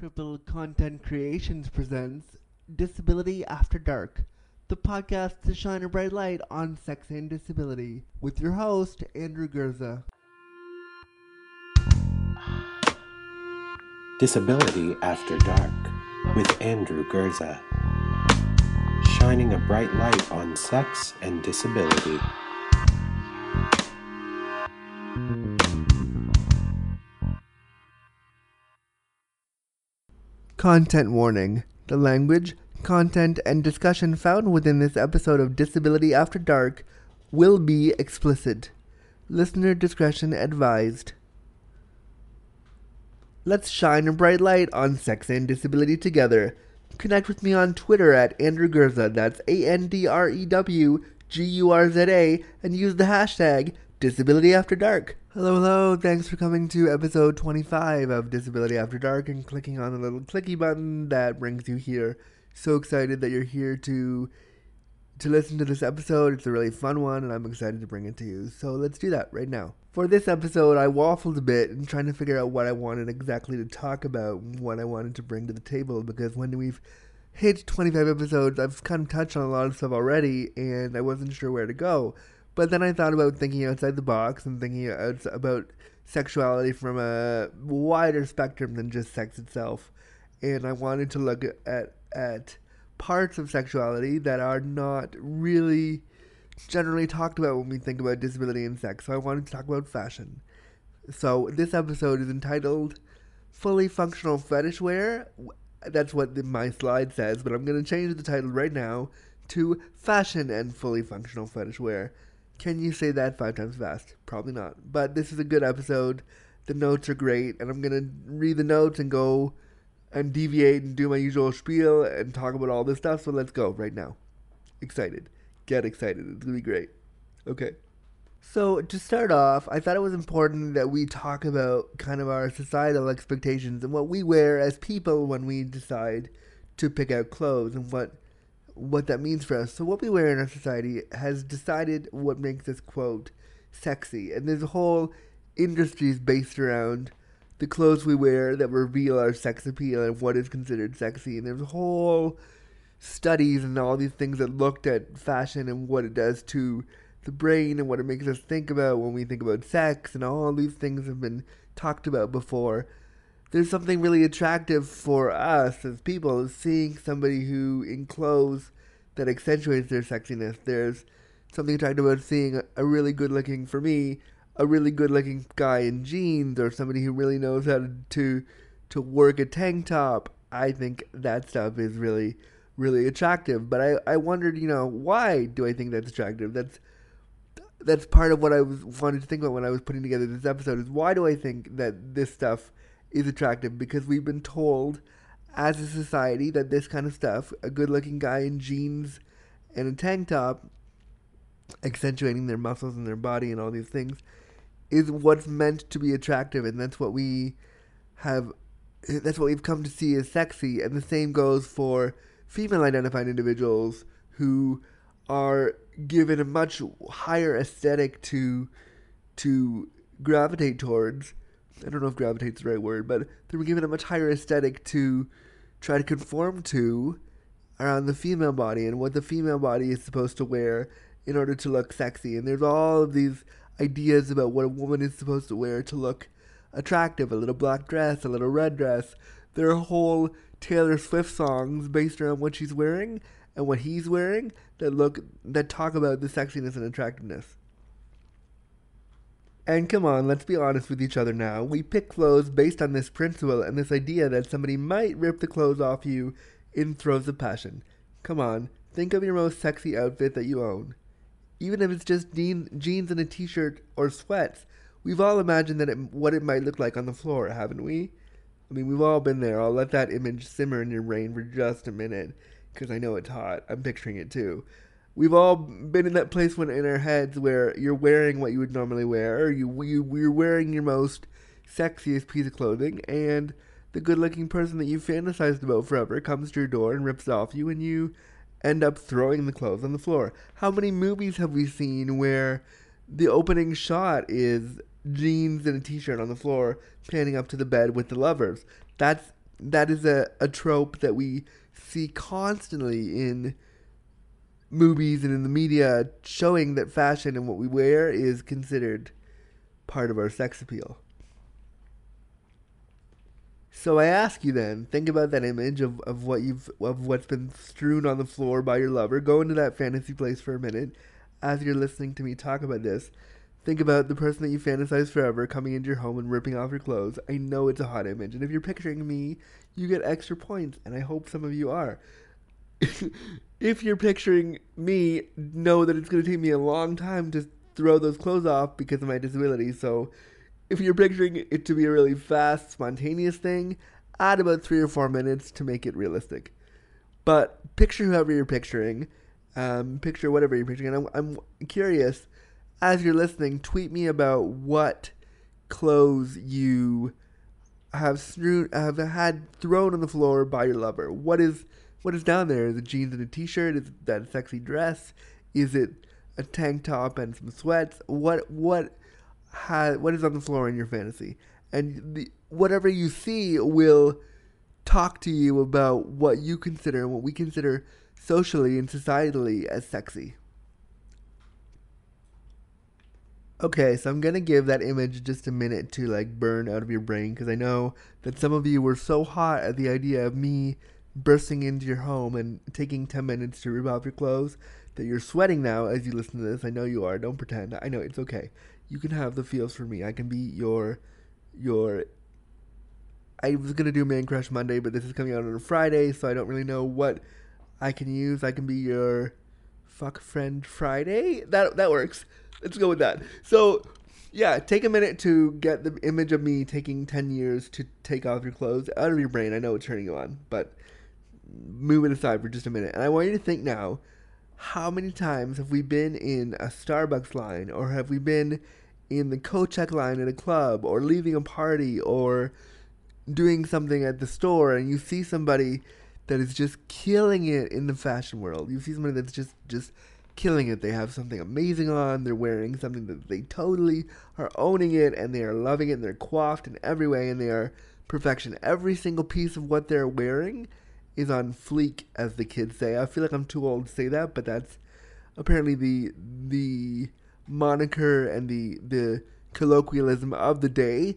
Cripple Content Creations presents Disability After Dark, the podcast to shine a bright light on sex and disability, with your host, Andrew Gurza. Disability After Dark with Andrew Gurza, Shining a bright light on sex and disability. Content warning. The language, content, and discussion found within this episode of Disability After Dark will be explicit. Listener discretion advised. Let's shine a bright light on sex and disability together. Connect with me on Twitter at Andrew Gurza, that's A N D R E W G U R Z A, and use the hashtag Disability After Dark. Hello, hello, thanks for coming to episode 25 of Disability After Dark and clicking on the little clicky button that brings you here. So excited that you're here to to listen to this episode. It's a really fun one and I'm excited to bring it to you. So let's do that right now. For this episode, I waffled a bit and trying to figure out what I wanted exactly to talk about, what I wanted to bring to the table because when we've hit 25 episodes, I've kind of touched on a lot of stuff already and I wasn't sure where to go. But then I thought about thinking outside the box and thinking about sexuality from a wider spectrum than just sex itself. And I wanted to look at at parts of sexuality that are not really generally talked about when we think about disability and sex. So I wanted to talk about fashion. So this episode is entitled Fully Functional Fetish Wear. That's what the, my slide says, but I'm going to change the title right now to Fashion and Fully Functional Fetish Wear. Can you say that five times fast? Probably not. But this is a good episode. The notes are great, and I'm gonna read the notes and go and deviate and do my usual spiel and talk about all this stuff. So let's go right now. Excited. Get excited. It's gonna be great. Okay. So to start off, I thought it was important that we talk about kind of our societal expectations and what we wear as people when we decide to pick out clothes and what what that means for us. So what we wear in our society has decided what makes us quote sexy, and there's a whole industries based around the clothes we wear that reveal our sex appeal and what is considered sexy. And there's whole studies and all these things that looked at fashion and what it does to the brain and what it makes us think about when we think about sex and all these things have been talked about before there's something really attractive for us as people seeing somebody who in clothes that accentuates their sexiness. There's something attractive about seeing a really good looking, for me, a really good looking guy in jeans or somebody who really knows how to, to work a tank top. I think that stuff is really really attractive. But I, I wondered, you know, why do I think that's attractive? That's that's part of what I was wanted to think about when I was putting together this episode is why do I think that this stuff is attractive because we've been told as a society that this kind of stuff, a good looking guy in jeans and a tank top, accentuating their muscles and their body and all these things, is what's meant to be attractive, and that's what we have. That's what we've come to see as sexy, and the same goes for female-identified individuals who are given a much higher aesthetic to to gravitate towards I don't know if gravitate's the right word, but they were given a much higher aesthetic to try to conform to around the female body and what the female body is supposed to wear in order to look sexy. And there's all of these ideas about what a woman is supposed to wear to look attractive a little black dress, a little red dress. There are whole Taylor Swift songs based around what she's wearing and what he's wearing that look that talk about the sexiness and attractiveness. And come on, let's be honest with each other now. We pick clothes based on this principle and this idea that somebody might rip the clothes off you in throes of passion. Come on, think of your most sexy outfit that you own. Even if it's just jeans and a t-shirt or sweats, we've all imagined that it, what it might look like on the floor, haven't we? I mean, we've all been there. I'll let that image simmer in your brain for just a minute, because I know it's hot. I'm picturing it too we've all been in that place when in our heads where you're wearing what you would normally wear, or you, you you're wearing your most sexiest piece of clothing, and the good-looking person that you fantasized about forever comes to your door and rips off you, and you end up throwing the clothes on the floor. How many movies have we seen where the opening shot is jeans and a t-shirt on the floor, panning up to the bed with the lovers? That's that is a, a trope that we see constantly in movies and in the media showing that fashion and what we wear is considered part of our sex appeal. So I ask you then, think about that image of, of what you've of what's been strewn on the floor by your lover. Go into that fantasy place for a minute as you're listening to me talk about this. Think about the person that you fantasize forever coming into your home and ripping off your clothes. I know it's a hot image, and if you're picturing me, you get extra points, and I hope some of you are. if you're picturing me, know that it's going to take me a long time to throw those clothes off because of my disability. So, if you're picturing it to be a really fast, spontaneous thing, add about three or four minutes to make it realistic. But picture whoever you're picturing, um, picture whatever you're picturing. And I'm, I'm curious, as you're listening, tweet me about what clothes you have strewn, have had thrown on the floor by your lover. What is what is down there? Is it jeans and a t-shirt? Is it that sexy dress? Is it a tank top and some sweats? What what has what is on the floor in your fantasy? And the, whatever you see will talk to you about what you consider and what we consider socially and societally as sexy. Okay, so I'm gonna give that image just a minute to like burn out of your brain because I know that some of you were so hot at the idea of me bursting into your home and taking 10 minutes to rip off your clothes that you're sweating now as you listen to this. I know you are. Don't pretend. I know it's okay. You can have the feels for me. I can be your your I was gonna do Man Crush Monday, but this is coming out on a Friday, so I don't really know what I can use. I can be your fuck friend Friday. That that works. Let's go with that. So yeah, take a minute to get the image of me taking ten years to take off your clothes out of your brain. I know it's turning you on, but move it aside for just a minute. And I want you to think now how many times have we been in a Starbucks line or have we been in the coat check line at a club or leaving a party or doing something at the store and you see somebody that is just killing it in the fashion world. You see somebody that's just just killing it. They have something amazing on. They're wearing something that they totally are owning it and they are loving it and they're coiffed in every way and they are perfection. Every single piece of what they're wearing is on fleek, as the kids say. I feel like I'm too old to say that, but that's apparently the the moniker and the the colloquialism of the day.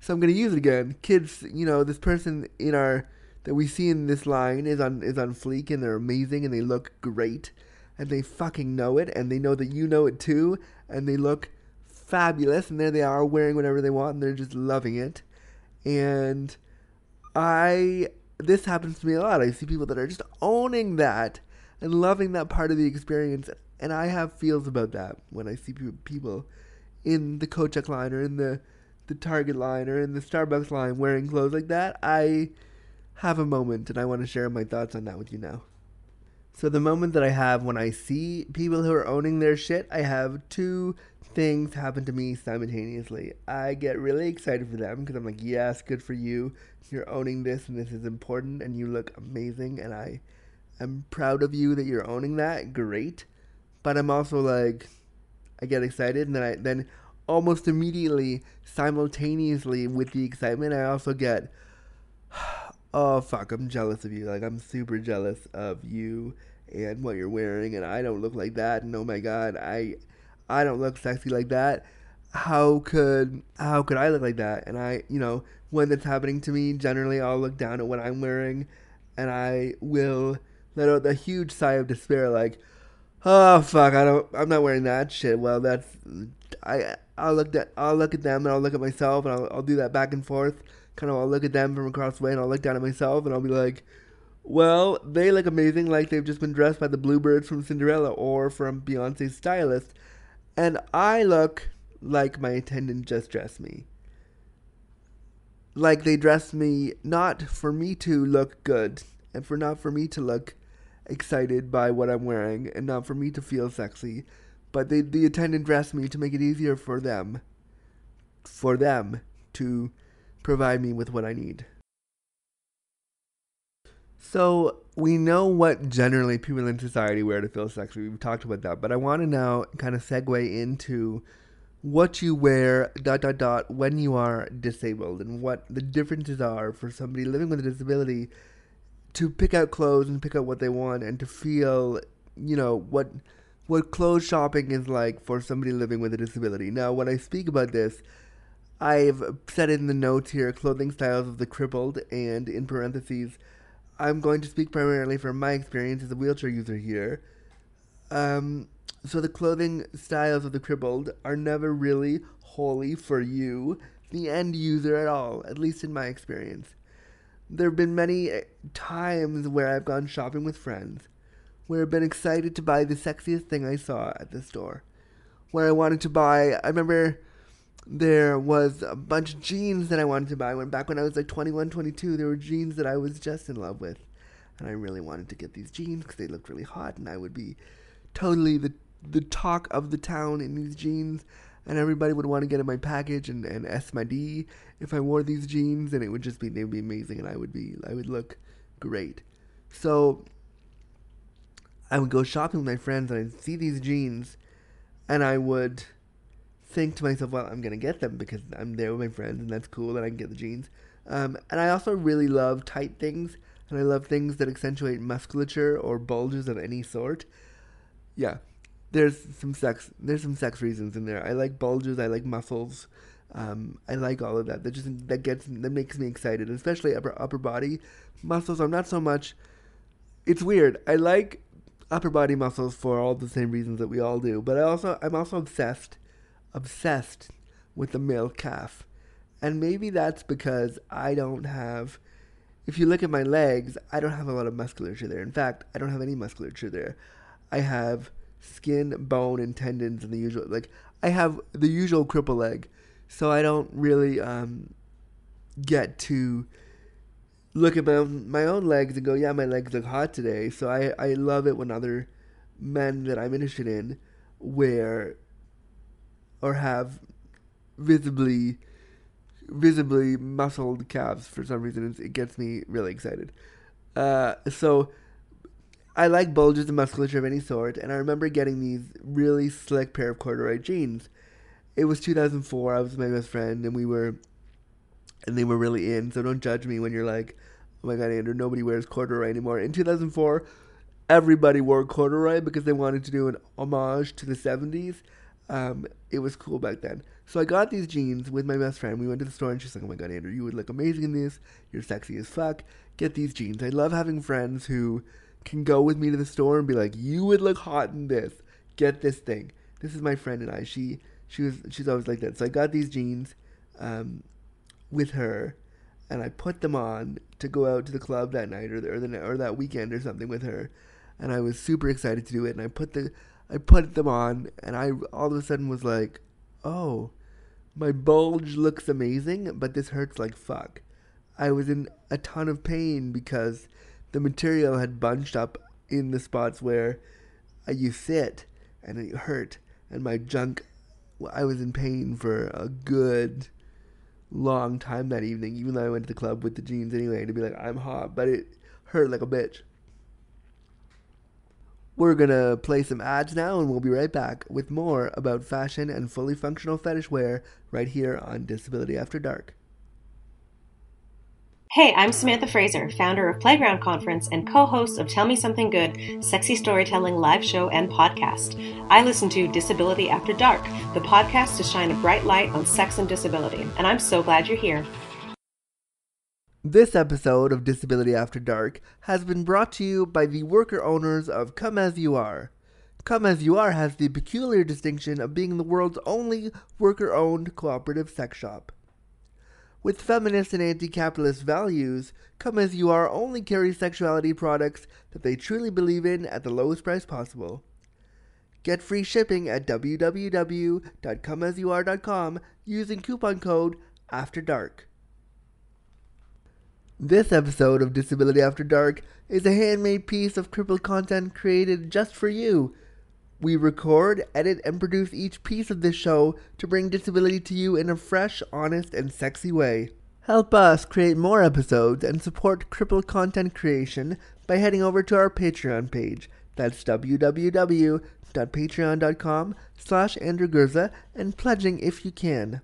So I'm gonna use it again. Kids, you know, this person in our that we see in this line is on is on fleek and they're amazing and they look great and they fucking know it and they know that you know it too and they look fabulous and there they are wearing whatever they want and they're just loving it. And I this happens to me a lot. I see people that are just owning that and loving that part of the experience, and I have feels about that when I see people in the coat check line or in the the Target line or in the Starbucks line wearing clothes like that. I have a moment, and I want to share my thoughts on that with you now. So the moment that I have when I see people who are owning their shit, I have two things happen to me simultaneously. I get really excited for them because I'm like, yes, good for you. You're owning this and this is important and you look amazing and I am proud of you that you're owning that. Great. But I'm also like I get excited and then I then almost immediately simultaneously with the excitement I also get oh fuck, I'm jealous of you. Like I'm super jealous of you and what you're wearing and I don't look like that and oh my god, I I don't look sexy like that. How could how could I look like that? And I, you know, when that's happening to me, generally I'll look down at what I'm wearing, and I will let out a huge sigh of despair, like, oh fuck, I don't, I'm not wearing that shit. Well, that's I. I'll look at I'll look at them and I'll look at myself and I'll I'll do that back and forth. Kind of I'll look at them from across the way and I'll look down at myself and I'll be like, well, they look amazing, like they've just been dressed by the Bluebirds from Cinderella or from Beyonce's stylist and I look like my attendant just dressed me. Like they dressed me not for me to look good and for not for me to look excited by what I'm wearing and not for me to feel sexy, but they, the attendant dressed me to make it easier for them, for them to provide me with what I need. So we know what generally people in society wear to feel sexy. We've talked about that, but I want to now kind of segue into what you wear dot dot dot when you are disabled and what the differences are for somebody living with a disability to pick out clothes and pick out what they want and to feel you know what what clothes shopping is like for somebody living with a disability. Now, when I speak about this, I've said in the notes here clothing styles of the crippled, and in parentheses, I'm going to speak primarily from my experience as a wheelchair user here. Um, so the clothing styles of the crippled are never really wholly for you, the end user, at all, at least in my experience. There have been many eh, times where I've gone shopping with friends, where I've been excited to buy the sexiest thing I saw at the store, where I wanted to buy. I remember there was a bunch of jeans that I wanted to buy when back when I was like 21, 22. There were jeans that I was just in love with, and I really wanted to get these jeans because they looked really hot, and I would be totally the the talk of the town in these jeans, and everybody would want to get in my package and, and S my D if I wore these jeans, and it would just be they would be amazing, and I would be I would look great. So I would go shopping with my friends, and I'd see these jeans, and I would think to myself, well, I'm gonna get them because I'm there with my friends, and that's cool, that I can get the jeans. Um, and I also really love tight things, and I love things that accentuate musculature or bulges of any sort. Yeah, there's some sex. There's some sex reasons in there. I like bulges. I like muscles. Um, I like all of that. That just that gets that makes me excited, especially upper upper body muscles. I'm not so much. It's weird. I like upper body muscles for all the same reasons that we all do, but I also I'm also obsessed, obsessed with the male calf, and maybe that's because I don't have. If you look at my legs, I don't have a lot of musculature there. In fact, I don't have any musculature there. I have skin, bone, and tendons, and the usual. Like I have the usual cripple leg, so I don't really um, get to look at my own, my own legs and go, yeah, my legs look hot today. So I I love it when other men that I'm interested in wear or have visibly visibly muscled calves for some reason it gets me really excited. Uh, so I like bulges and musculature of any sort, and I remember getting these really slick pair of corduroy jeans. It was 2004. I was with my best friend, and we were, and they were really in. So don't judge me when you're like, "Oh my god, Andrew, nobody wears corduroy anymore." In 2004, everybody wore corduroy because they wanted to do an homage to the 70s. Um, it was cool back then. So I got these jeans with my best friend. We went to the store, and she's like, "Oh my god, Andrew, you would look amazing in these. You're sexy as fuck. Get these jeans." I love having friends who can go with me to the store and be like, "You would look hot in this. Get this thing." This is my friend and I. She she was she's always like that. So I got these jeans um, with her, and I put them on to go out to the club that night or the, or, the, or that weekend or something with her, and I was super excited to do it. And I put the I put them on, and I all of a sudden was like, "Oh, my bulge looks amazing, but this hurts like fuck." I was in a ton of pain because the material had bunched up in the spots where you sit and it hurt and my junk I was in pain for a good long time that evening even though I went to the club with the jeans anyway to be like I'm hot but it hurt like a bitch we're gonna play some ads now and we'll be right back with more about fashion and fully functional fetish wear right here on Disability After Dark. Hey, I'm Samantha Fraser, founder of Playground Conference and co host of Tell Me Something Good, sexy storytelling live show and podcast. I listen to Disability After Dark, the podcast to shine a bright light on sex and disability, and I'm so glad you're here. This episode of Disability After Dark has been brought to you by the worker owners of Come As You Are. Come As You Are has the peculiar distinction of being the world's only worker owned cooperative sex shop. With feminist and anti capitalist values, Come As You Are only carries sexuality products that they truly believe in at the lowest price possible. Get free shipping at www.comeasyouare.com using coupon code AFTER DARK. This episode of Disability After Dark is a handmade piece of crippled content created just for you we record, edit, and produce each piece of this show to bring disability to you in a fresh, honest, and sexy way. Help us create more episodes and support crippled content creation by heading over to our Patreon page, That's www.patreon.com slash Andrew and pledging if you can.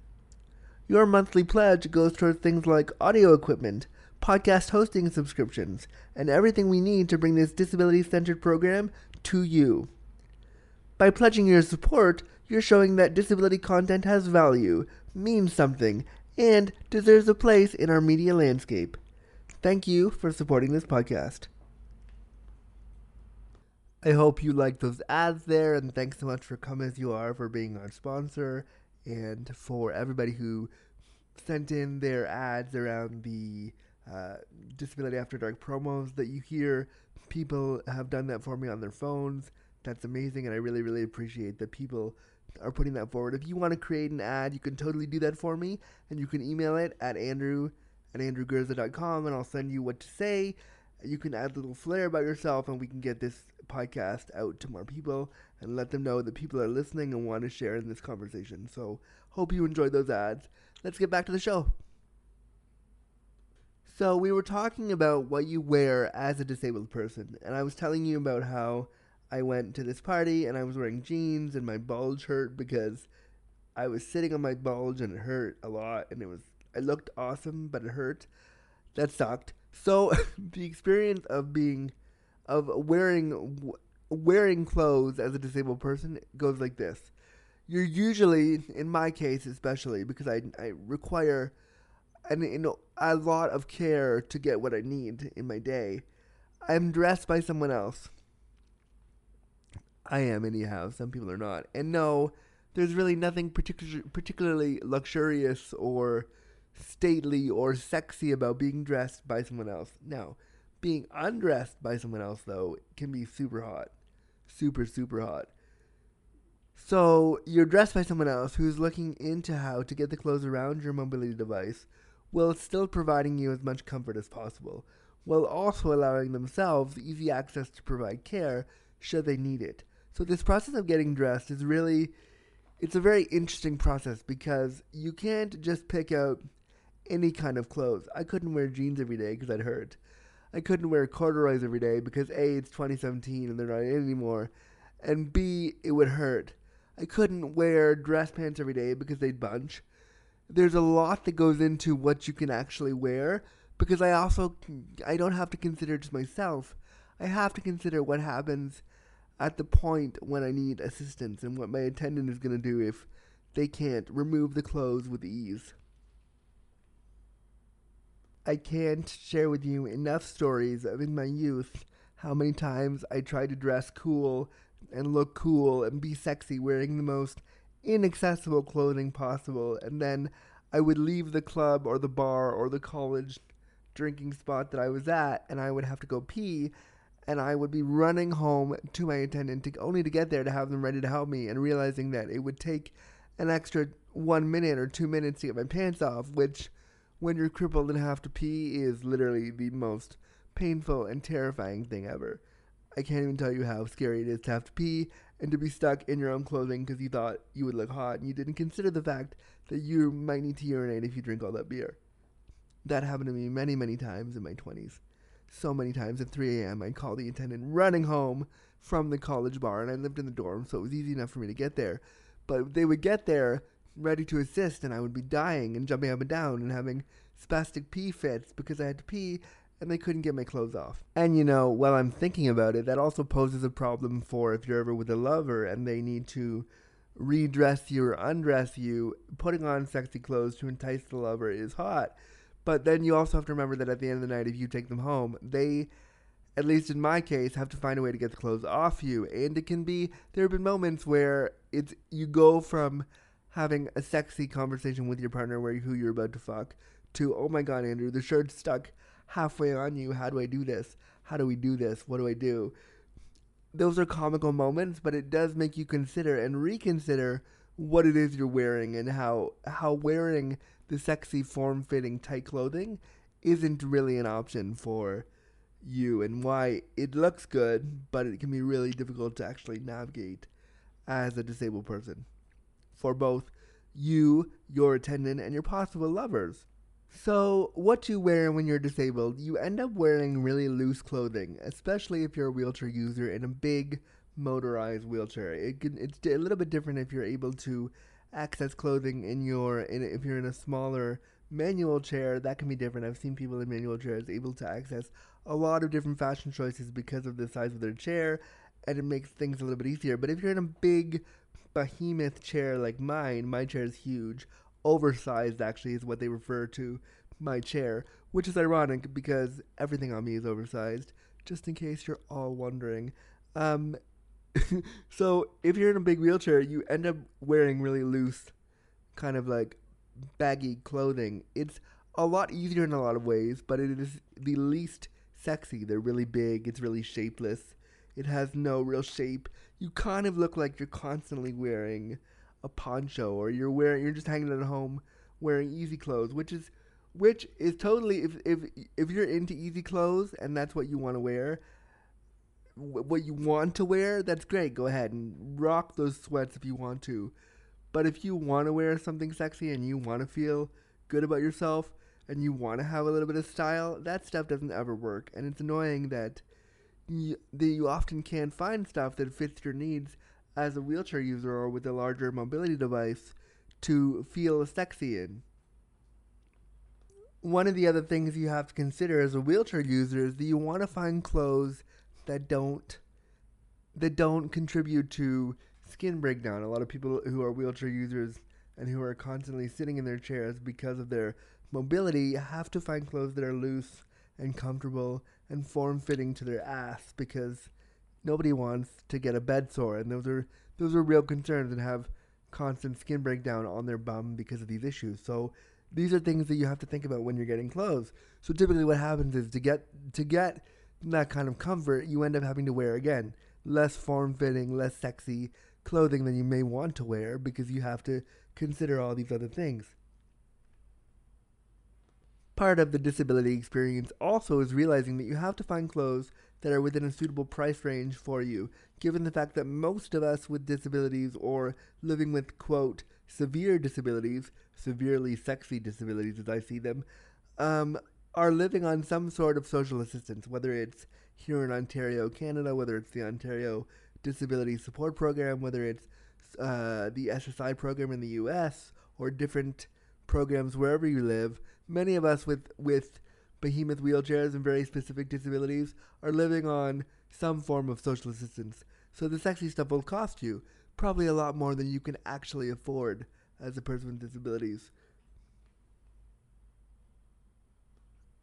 Your monthly pledge goes towards things like audio equipment, podcast hosting subscriptions, and everything we need to bring this disability centered program to you. By pledging your support, you're showing that disability content has value, means something, and deserves a place in our media landscape. Thank you for supporting this podcast. I hope you liked those ads there, and thanks so much for Come As You Are for being our sponsor, and for everybody who sent in their ads around the uh, Disability After Dark promos that you hear. People have done that for me on their phones. That's amazing, and I really, really appreciate that people are putting that forward. If you want to create an ad, you can totally do that for me, and you can email it at andrew at andrewgurza.com, and I'll send you what to say. You can add a little flair about yourself, and we can get this podcast out to more people and let them know that people are listening and want to share in this conversation. So, hope you enjoyed those ads. Let's get back to the show. So, we were talking about what you wear as a disabled person, and I was telling you about how I went to this party and I was wearing jeans and my bulge hurt because I was sitting on my bulge and it hurt a lot and it was I looked awesome but it hurt. That sucked. So the experience of being of wearing wearing clothes as a disabled person goes like this. You're usually in my case especially because I I require an you know a lot of care to get what I need in my day. I'm dressed by someone else. I am anyhow. Some people are not. And no, there's really nothing particular, particularly luxurious or stately or sexy about being dressed by someone else. Now, being undressed by someone else though can be super hot, super super hot. So you're dressed by someone else who's looking into how to get the clothes around your mobility device, while still providing you as much comfort as possible, while also allowing themselves easy access to provide care should they need it. So this process of getting dressed is really it's a very interesting process because you can't just pick out any kind of clothes. I couldn't wear jeans every day because I'd hurt. I couldn't wear corduroys every day because A, it's 2017 and they're not in anymore, and B, it would hurt. I couldn't wear dress pants every day because they'd bunch. There's a lot that goes into what you can actually wear because I also I don't have to consider just myself. I have to consider what happens at the point when I need assistance and what my attendant is going to do if they can't remove the clothes with ease. I can't share with you enough stories of in my youth how many times I tried to dress cool and look cool and be sexy wearing the most inaccessible clothing possible and then I would leave the club or the bar or the college drinking spot that I was at and I would have to go pee and I would be running home to my attendant to, only to get there to have them ready to help me, and realizing that it would take an extra one minute or two minutes to get my pants off, which, when you're crippled and have to pee, is literally the most painful and terrifying thing ever. I can't even tell you how scary it is to have to pee and to be stuck in your own clothing because you thought you would look hot and you didn't consider the fact that you might need to urinate if you drink all that beer. That happened to me many, many times in my 20s so many times at 3 a.m. I'd call the attendant running home from the college bar, and I lived in the dorm, so it was easy enough for me to get there. But they would get there ready to assist, and I would be dying and jumping up and down and having spastic pee fits because I had to pee and they couldn't get my clothes off. And you know, while I'm thinking about it, that also poses a problem for if you're ever with a lover and they need to redress you or undress you, putting on sexy clothes to entice the lover is hot. But then you also have to remember that at the end of the night, if you take them home, they, at least in my case, have to find a way to get the clothes off you. And it can be, there have been moments where it's, you go from having a sexy conversation with your partner where who you're about to fuck to, oh my god, Andrew, the shirt's stuck halfway on you. How do I do this? How do we do this? What do I do? Those are comical moments, but it does make you consider and reconsider what it is you're wearing and how how wearing the sexy form fitting tight clothing isn't really an option for you and why it looks good, but it can be really difficult to actually navigate as a disabled person for both you, your attendant, and your possible lovers. So, what you wear when you're disabled, you end up wearing really loose clothing, especially if you're a wheelchair user in a big motorized wheelchair. It can, it's a little bit different if you're able to access clothing in your in if you're in a smaller manual chair. That can be different. I've seen people in manual chairs able to access a lot of different fashion choices because of the size of their chair, and it makes things a little bit easier. But if you're in a big behemoth chair like mine, my chair is huge oversized actually is what they refer to my chair, which is ironic because everything on me is oversized, just in case you're all wondering. Um, so if you're in a big wheelchair, you end up wearing really loose, kind of like baggy clothing. It's a lot easier in a lot of ways, but it is the least sexy. They're really big, it's really shapeless. It has no real shape. You kind of look like you're constantly wearing a poncho or you're wearing you're just hanging at home wearing easy clothes, which is which is totally if if if you're into easy clothes and that's what you want to wear, what you want to wear, that's great. Go ahead and rock those sweats if you want to. But if you want to wear something sexy and you want to feel good about yourself and you want to have a little bit of style, that stuff doesn't ever work. And it's annoying that you, that you often can't find stuff that fits your needs as a wheelchair user or with a larger mobility device to feel sexy in. One of the other things you have to consider as a wheelchair user is that you want to find clothes that don't that don't contribute to skin breakdown. A lot of people who are wheelchair users and who are constantly sitting in their chairs because of their mobility have to find clothes that are loose and comfortable and form fitting to their ass because nobody wants to get a bed sore, and those are those are real concerns and have constant skin breakdown on their bum because of these issues. So these are things that you have to think about when you're getting clothes. So typically, what happens is to get to get that kind of comfort, you end up having to wear again less form-fitting, less sexy clothing than you may want to wear because you have to consider all these other things. Part of the disability experience also is realizing that you have to find clothes that are within a suitable price range for you, given the fact that most of us with disabilities or living with, quote, severe disabilities, severely sexy disabilities as I see them, um, are living on some sort of social assistance, whether it's here in Ontario, Canada, whether it's the Ontario Disability Support Program, whether it's uh, the SSI program in the US, or different programs wherever you live. Many of us with with behemoth wheelchairs and very specific disabilities are living on some form of social assistance. So the sexy stuff will cost you probably a lot more than you can actually afford as a person with disabilities.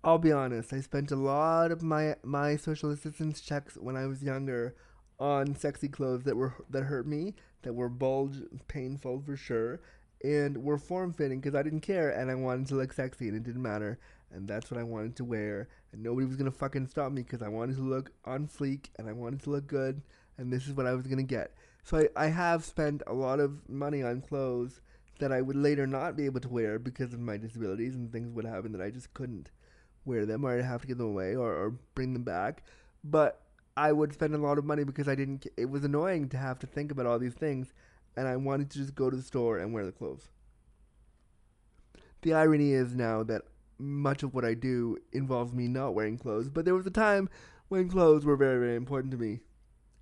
I'll be honest, I spent a lot of my my social assistance checks when I was younger on sexy clothes that were that hurt me, that were bulge painful for sure, and were form fitting because I didn't care and I wanted to look sexy and it didn't matter and that's what I wanted to wear and nobody was gonna fucking stop me because I wanted to look on fleek and I wanted to look good and this is what I was gonna get. So I, I have spent a lot of money on clothes that I would later not be able to wear because of my disabilities and things would happen that I just couldn't wear them or I'd have to give them away or, or bring them back. But I would spend a lot of money because I didn't. It was annoying to have to think about all these things and I wanted to just go to the store and wear the clothes. The irony is now that much of what I do involves me not wearing clothes, but there was a time when clothes were very, very important to me.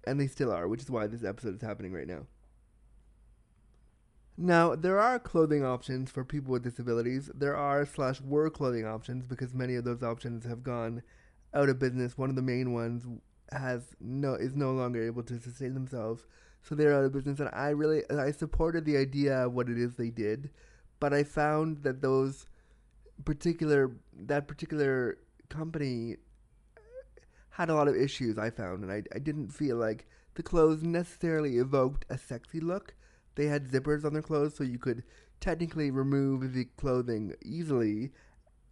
And they still are, which is why this episode is happening right now. Now, there are clothing options for people with disabilities. There are slash were clothing options because many of those options have gone out of business. One of the main ones has no is no longer able to sustain themselves so they're out of business. And I really I supported the idea of what it is they did, but I found that those particular that particular company had a lot of issues. I found, and I I didn't feel like the clothes necessarily evoked a sexy look. They had zippers on their clothes, so you could technically remove the clothing easily,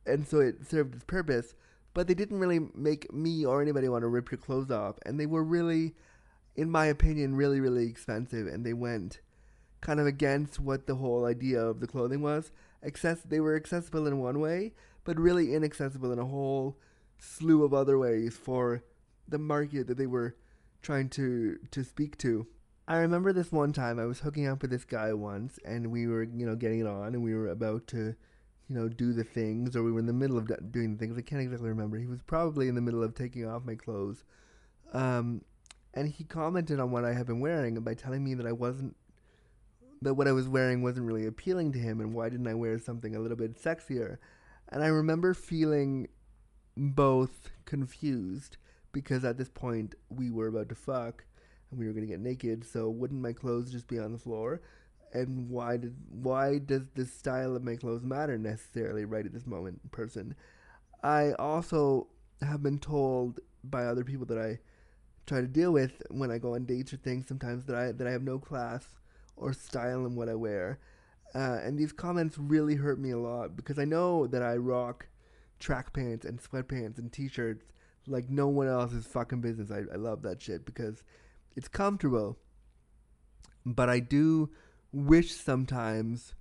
and so it served its purpose. But they didn't really make me or anybody want to rip your clothes off, and they were really in my opinion, really, really expensive, and they went kind of against what the whole idea of the clothing was. Access, they were accessible in one way, but really inaccessible in a whole slew of other ways for the market that they were trying to to speak to. I remember this one time I was hooking up with this guy once, and we were, you know, getting it on, and we were about to you know, do the things, or we were in the middle of doing the things. I can't exactly remember. He was probably in the middle of taking off my clothes. Um, and he commented on what I had been wearing by telling me that I wasn't, that what I was wearing wasn't really appealing to him, and why didn't I wear something a little bit sexier? And I remember feeling both confused because at this point we were about to fuck and we were going to get naked, so wouldn't my clothes just be on the floor? and why did why does the style of my clothes matter necessarily right at this moment person i also have been told by other people that i try to deal with when i go on dates or things sometimes that i that i have no class or style in what i wear. Uh, and these comments really hurt me a lot because i know that i rock track pants and sweatpants and t-shirts like no one else's fucking business. I, I love that shit because it's comfortable. But i do wish sometimes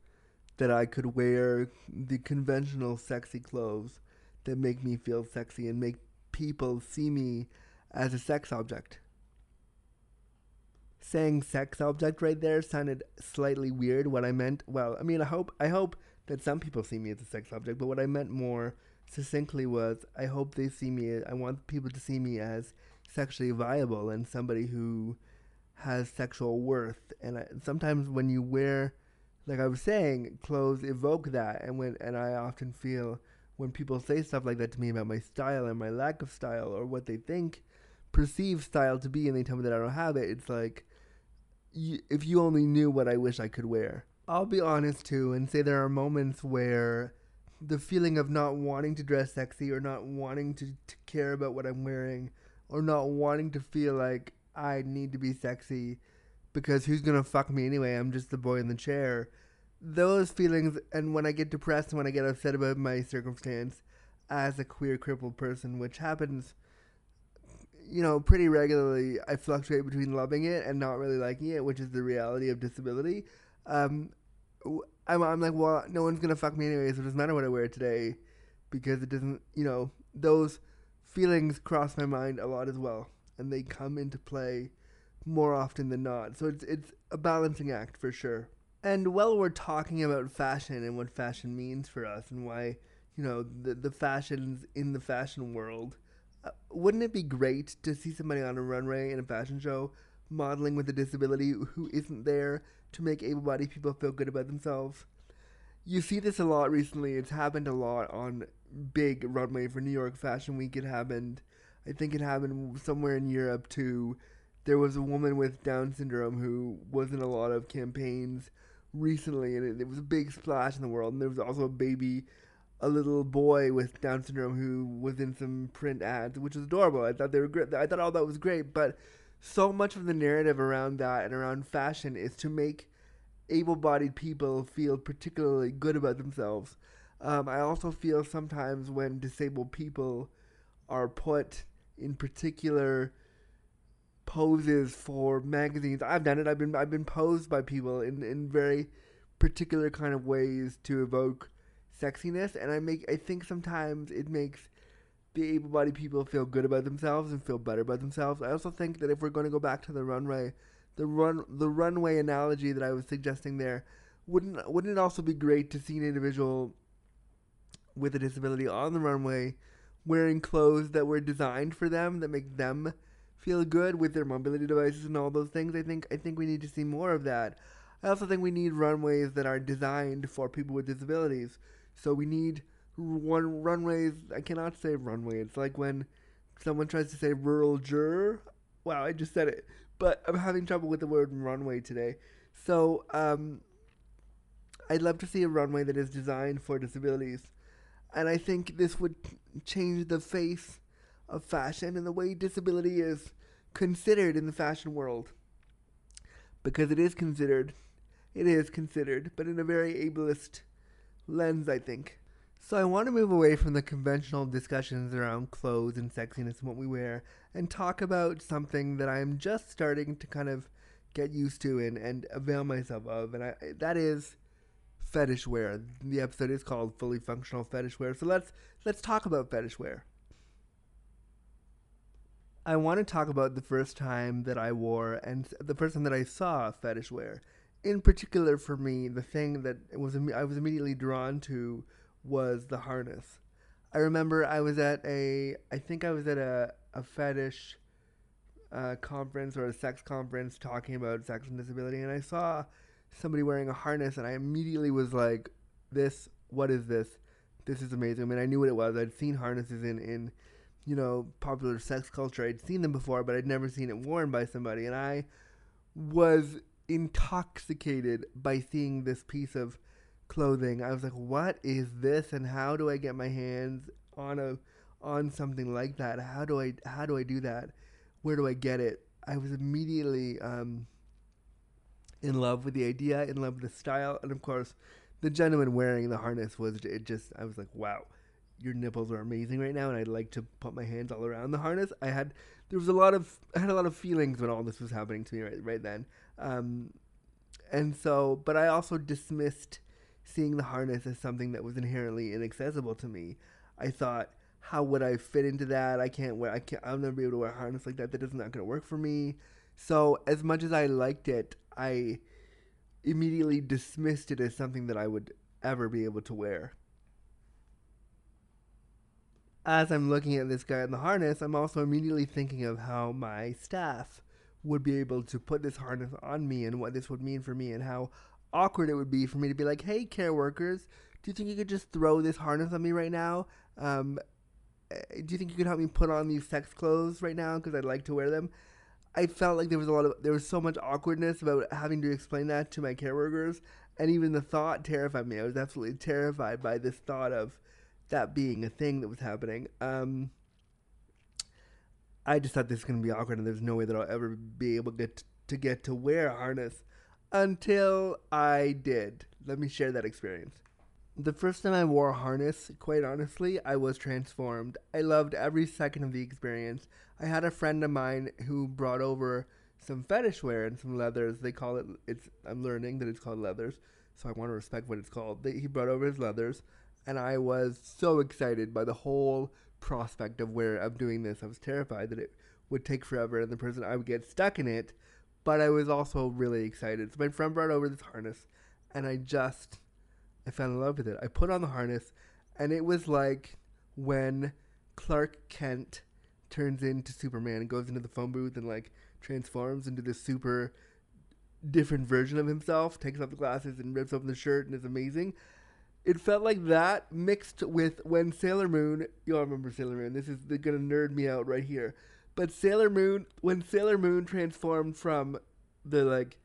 that I could wear the conventional sexy clothes that make me feel sexy and make people see me as a sex object. Saying sex object right there sounded slightly weird. What I meant, well, I mean, I hope I hope that some people see me as a sex object, but what I meant more succinctly was I hope they see me I want people to see me as sexually viable and somebody who has sexual worth, and I, sometimes when you wear, like I was saying, clothes evoke that, and when and I often feel when people say stuff like that to me about my style and my lack of style or what they think perceive style to be, and they tell me that I don't have it, it's like if you only knew what I wish I could wear. I'll be honest too and say there are moments where the feeling of not wanting to dress sexy or not wanting to, to care about what I'm wearing or not wanting to feel like I need to be sexy because who's gonna fuck me anyway? I'm just the boy in the chair. Those feelings, and when I get depressed, and when I get upset about my circumstance as a queer crippled person, which happens, you know, pretty regularly, I fluctuate between loving it and not really liking it, which is the reality of disability. Um, I'm, I'm like, well, no one's gonna fuck me anyway, so it doesn't matter what I wear today because it doesn't, you know, those feelings cross my mind a lot as well and they come into play more often than not. So it's it's a balancing act for sure. And while we're talking about fashion and what fashion means for us and why, you know, the the fashions in the fashion world, wouldn't it be great to see somebody on a runway in a fashion show modeling with a disability who isn't there to make able-bodied people feel good about themselves? You see this a lot recently. It's happened a lot on big runway for New York Fashion Week. It happened I think it happened somewhere in Europe too. There was a woman with Down syndrome who was in a lot of campaigns recently, and it, it was a big splash in the world. And there was also a baby, a little boy with Down syndrome who was in some print ads, which was adorable. I thought they were great. I thought all that was great, but so much of the narrative around that and around fashion is to make able-bodied people feel particularly good about themselves. Um, I also feel sometimes when disabled people are put in particular poses for magazines. I've done it. I've been I've been posed by people in in very particular kind of ways to evoke sexiness, and I make I think sometimes it makes the able-bodied people feel good about themselves and feel better about themselves. I also think that if we're going to go back to the runway, the run the runway analogy that I was suggesting there, wouldn't wouldn't it also be great to see an individual with a disability on the runway wearing clothes that were designed for them that make them feel good with their mobility devices and all those things. I think I think we need to see more of that. I also think we need runways that are designed for people with disabilities. So we need one runways. I cannot say runway. It's like when someone tries to say rural juror. Wow, I just said it, but I'm having trouble with the word runway today. So um, I'd love to see a runway that is designed for disabilities and I think this would change the face of fashion and the way disability is considered in the fashion world. Because it is considered, it is considered, but in a very ableist lens, I think. So I want to move away from the conventional discussions around clothes and sexiness and what we wear and talk about something that I'm just starting to kind of get used to and, and avail myself of, and I, that is fetish wear. The episode is called Fully Functional Fetish Wear. So let's let's talk about fetish wear. I want to talk about the first time that I wore and the first time that I saw fetish wear. In particular, for me, the thing that was I was immediately drawn to was the harness. I remember I was at a, I think I was at a, a fetish uh, conference or a sex conference talking about sex and disability, and I saw somebody wearing a harness, and I immediately was like, "This, what is this? This is amazing." I mean, I knew what it was. I'd seen harnesses in in, you know, popular sex culture. I'd seen them before, but I'd never seen it worn by somebody, and I was intoxicated by seeing this piece of clothing. I was like, "What is this? And how do I get my hands on a on something like that? How do I how do I do that? Where do I get it?" I was immediately um, in love with the idea, in love with the style, and of course, the gentleman wearing the harness was it. Just I was like, "Wow." Your nipples are amazing right now, and I'd like to put my hands all around the harness. I had there was a lot of I had a lot of feelings when all this was happening to me right right then, um, and so but I also dismissed seeing the harness as something that was inherently inaccessible to me. I thought, how would I fit into that? I can't wear. I can't. I'll never be able to wear a harness like that. That is not going to work for me. So as much as I liked it, I immediately dismissed it as something that I would ever be able to wear. As I'm looking at this guy in the harness, I'm also immediately thinking of how my staff would be able to put this harness on me and what this would mean for me and how awkward it would be for me to be like, "Hey, care workers, do you think you could just throw this harness on me right now? Um, eh, do you think you could help me put on these sex clothes right now because I'd like to wear them?" I felt like there was a lot of there was so much awkwardness about having to explain that to my care workers, and even the thought terrified me. I was absolutely terrified by this thought of that being a thing that was happening. Um, I just thought this was gonna be awkward, and there's no way that I'll ever be able to get to get to wear a harness until I did. Let me share that experience. The first time I wore a harness, quite honestly, I was transformed. I loved every second of the experience. I had a friend of mine who brought over some fetish wear and some leathers. They call it. It's. I'm learning that it's called leathers, so I want to respect what it's called. He brought over his leathers, and I was so excited by the whole prospect of where of doing this. I was terrified that it would take forever and the person I would get stuck in it, but I was also really excited. So my friend brought over this harness, and I just I fell in love with it. I put on the harness, and it was like when Clark Kent turns into Superman and goes into the phone booth and like transforms into this super different version of himself, takes off the glasses and rips open the shirt and is amazing. It felt like that mixed with when Sailor Moon. You all remember Sailor Moon. This is gonna nerd me out right here. But Sailor Moon, when Sailor Moon transformed from the like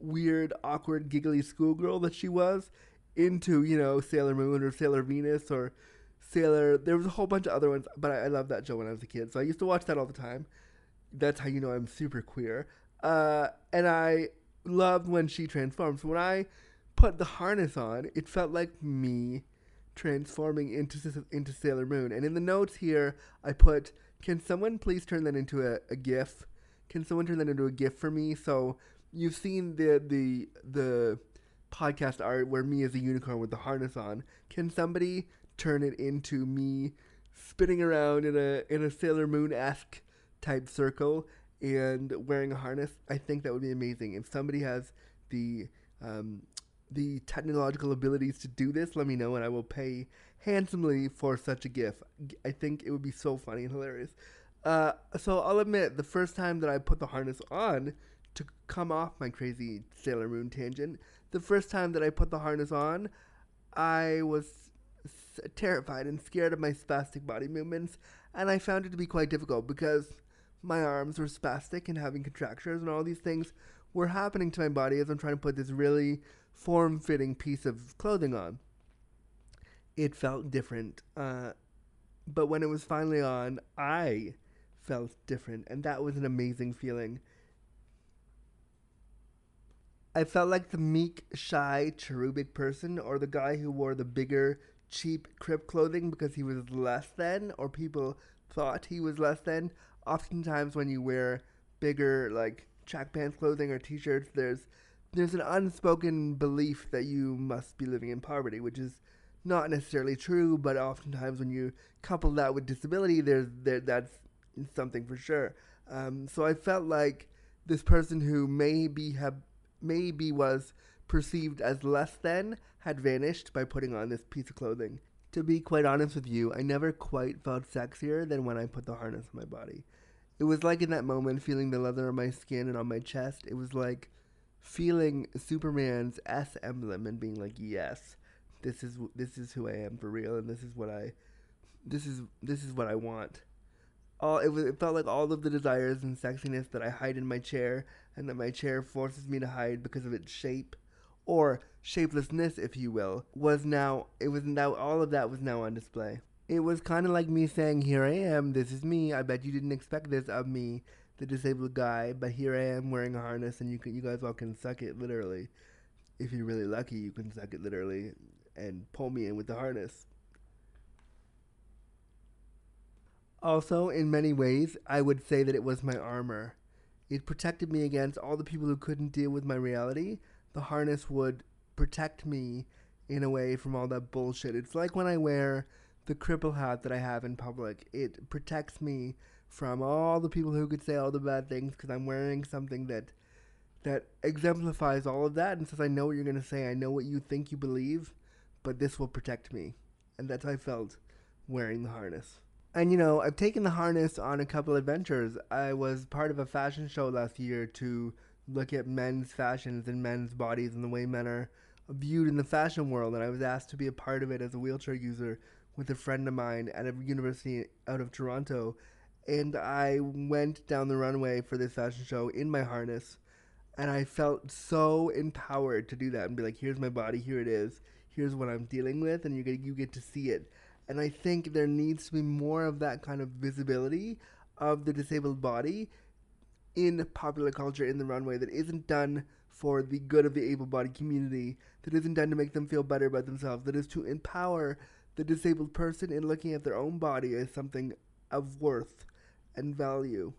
weird, awkward, giggly schoolgirl that she was into, you know, Sailor Moon or Sailor Venus or Sailor. There was a whole bunch of other ones, but I, I loved that show when I was a kid. So I used to watch that all the time. That's how you know I'm super queer. Uh, and I loved when she transformed. So when I put the harness on, it felt like me transforming into into Sailor Moon. And in the notes here, I put, "Can someone please turn that into a, a GIF? Can someone turn that into a GIF for me?" So you've seen the the the podcast art where me as a unicorn with the harness on. Can somebody turn it into me spinning around in a in a Sailor Moon esque type circle and wearing a harness? I think that would be amazing. If somebody has the um, the technological abilities to do this, let me know and I will pay handsomely for such a gift. I think it would be so funny and hilarious. Uh, so I'll admit, the first time that I put the harness on to come off my crazy Sailor Moon tangent, the first time that I put the harness on, I was terrified and scared of my spastic body movements, and I found it to be quite difficult because my arms were spastic and having contractures and all these things were happening to my body as I'm trying to put this really form fitting piece of clothing on. It felt different. Uh, but when it was finally on, I felt different, and that was an amazing feeling. I felt like the meek, shy, cherubic person, or the guy who wore the bigger, cheap crip clothing because he was less than, or people thought he was less than. Oftentimes, when you wear bigger, like track pants clothing or t-shirts, there's there's an unspoken belief that you must be living in poverty, which is not necessarily true, but oftentimes when you couple that with disability, there's there that's something for sure. Um, so I felt like this person who maybe have maybe was perceived as less than had vanished by putting on this piece of clothing. To be quite honest with you, I never quite felt sexier than when I put the harness on my body. It was like in that moment feeling the leather on my skin and on my chest. It was like feeling Superman's S emblem and being like, "Yes, this is this is who I am for real and this is what I this is this is what I want." All it was it felt like all of the desires and sexiness that I hide in my chair and that my chair forces me to hide because of its shape or shapelessness, if you will, was now, it was now, all of that was now on display. It was kind of like me saying, Here I am, this is me. I bet you didn't expect this of me, the disabled guy, but here I am wearing a harness, and you, can, you guys all can suck it literally. If you're really lucky, you can suck it literally and pull me in with the harness. Also, in many ways, I would say that it was my armor. It protected me against all the people who couldn't deal with my reality, the harness would protect me in a way from all that bullshit. It's like when I wear the cripple hat that I have in public. It protects me from all the people who could say all the bad things because I'm wearing something that that exemplifies all of that and says I know what you're going to say. I know what you think you believe, but this will protect me. And that's how I felt wearing the harness. And you know, I've taken the harness on a couple adventures. I was part of a fashion show last year to look at men's fashions and men's bodies and the way men are viewed in the fashion world. And I was asked to be a part of it as a wheelchair user with a friend of mine at a university out of Toronto. And I went down the runway for this fashion show in my harness. And I felt so empowered to do that and be like, here's my body, here it is, here's what I'm dealing with, and you get, you get to see it. And I think there needs to be more of that kind of visibility of the disabled body in popular culture in the runway that isn't done for the good of the able bodied community, that isn't done to make them feel better about themselves, that is to empower the disabled person in looking at their own body as something of worth and value.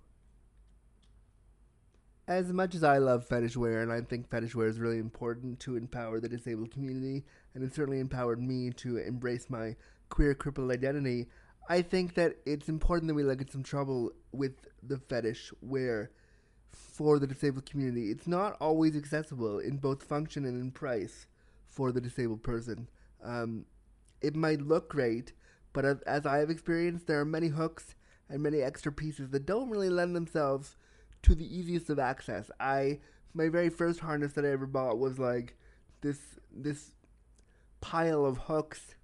As much as I love fetish wear, and I think fetish wear is really important to empower the disabled community, and it certainly empowered me to embrace my queer crippled identity, I think that it's important that we look at some trouble with the fetish wear for the disabled community. It's not always accessible in both function and in price for the disabled person. Um, it might look great, but as, as I have experienced, there are many hooks and many extra pieces that don't really lend themselves to the easiest of access. I my very first harness that I ever bought was like this this pile of hooks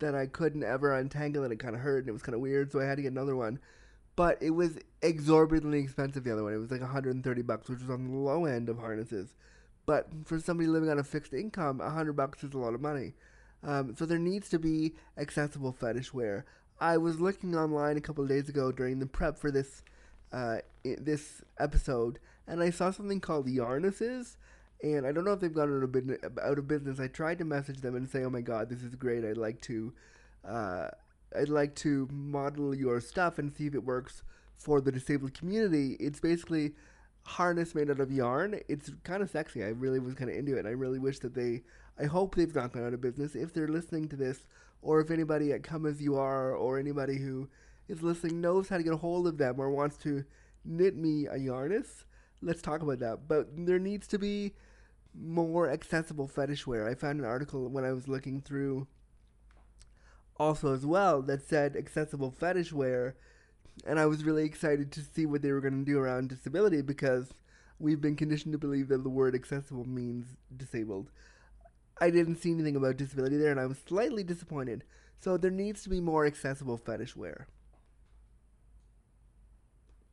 that I couldn't ever untangle and it kind of hurt and it was kind of weird, so I had to get another one but it was exorbitantly expensive. The other one, it was like 130 bucks, which was on the low end of harnesses. But for somebody living on a fixed income, 100 bucks is a lot of money. Um, so there needs to be accessible fetish wear. I was looking online a couple days ago during the prep for this uh, this episode, and I saw something called Yarnesses. And I don't know if they've gone out of, business, out of business. I tried to message them and say, "Oh my God, this is great! I'd like to uh, I'd like to model your stuff and see if it works for the disabled community. It's basically harness made out of yarn. It's kind of sexy. I really was kind of into it. I really wish that they. I hope they've not gone out of business. If they're listening to this, or if anybody at Come As You Are, or anybody who is listening knows how to get a hold of them or wants to knit me a yarness, let's talk about that. But there needs to be more accessible fetish wear. I found an article when I was looking through also as well that said accessible fetish wear and I was really excited to see what they were going to do around disability because we've been conditioned to believe that the word accessible means disabled. I didn't see anything about disability there and I was slightly disappointed. So there needs to be more accessible fetish wear.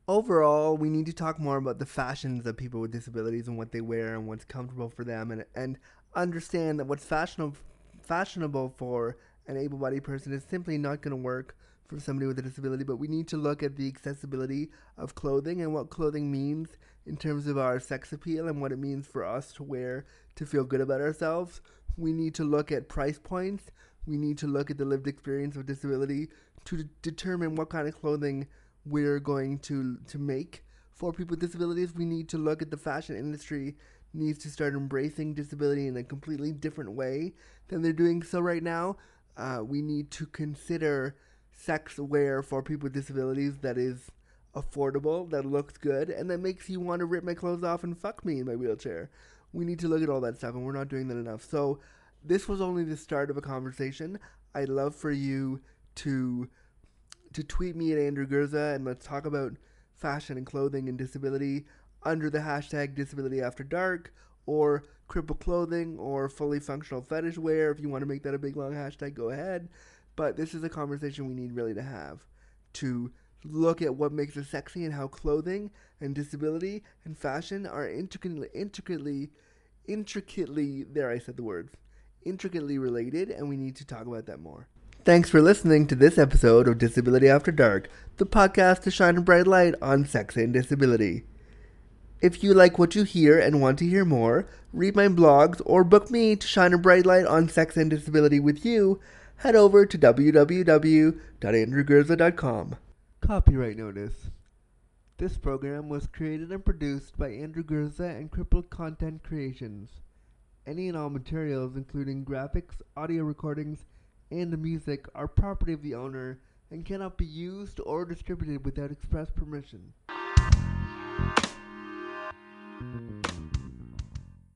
Overall, we need to talk more about the fashions of people with disabilities and what they wear and what's comfortable for them and and understand that what's fashionable fashionable for an able bodied person is simply not going to work for somebody with a disability, but we need to look at the accessibility of clothing and what clothing means in terms of our sex appeal and what it means for us to wear to feel good about ourselves. We need to look at price points. We need to look at the lived experience of disability to d- determine what kind of clothing we're going to, to make for people with disabilities. We need to look at the fashion industry needs to start embracing disability in a completely different way than they're doing so right now uh, we need to consider sex wear for people with disabilities that is affordable, that looks good, and that makes you want to rip my clothes off and fuck me in my wheelchair. We need to look at all that stuff, and we're not doing that enough. So, this was only the start of a conversation. I'd love for you to to tweet me at Andrew Gurza and let's talk about fashion and clothing and disability under the hashtag disability after dark or cripple clothing or fully functional fetish wear. If you want to make that a big long hashtag, go ahead. But this is a conversation we need really to have to look at what makes us sexy and how clothing and disability and fashion are intricately intricately intricately there I said the word intricately related and we need to talk about that more. Thanks for listening to this episode of Disability After Dark, the podcast to shine a bright light on sex and disability. If you like what you hear and want to hear more, read my blogs or book me to shine a bright light on sex and disability with you, head over to www.andrewgurza.com. Copyright notice. This program was created and produced by Andrew Gurza and Crippled Content Creations. Any and all materials, including graphics, audio recordings, and music, are property of the owner and cannot be used or distributed without express permission.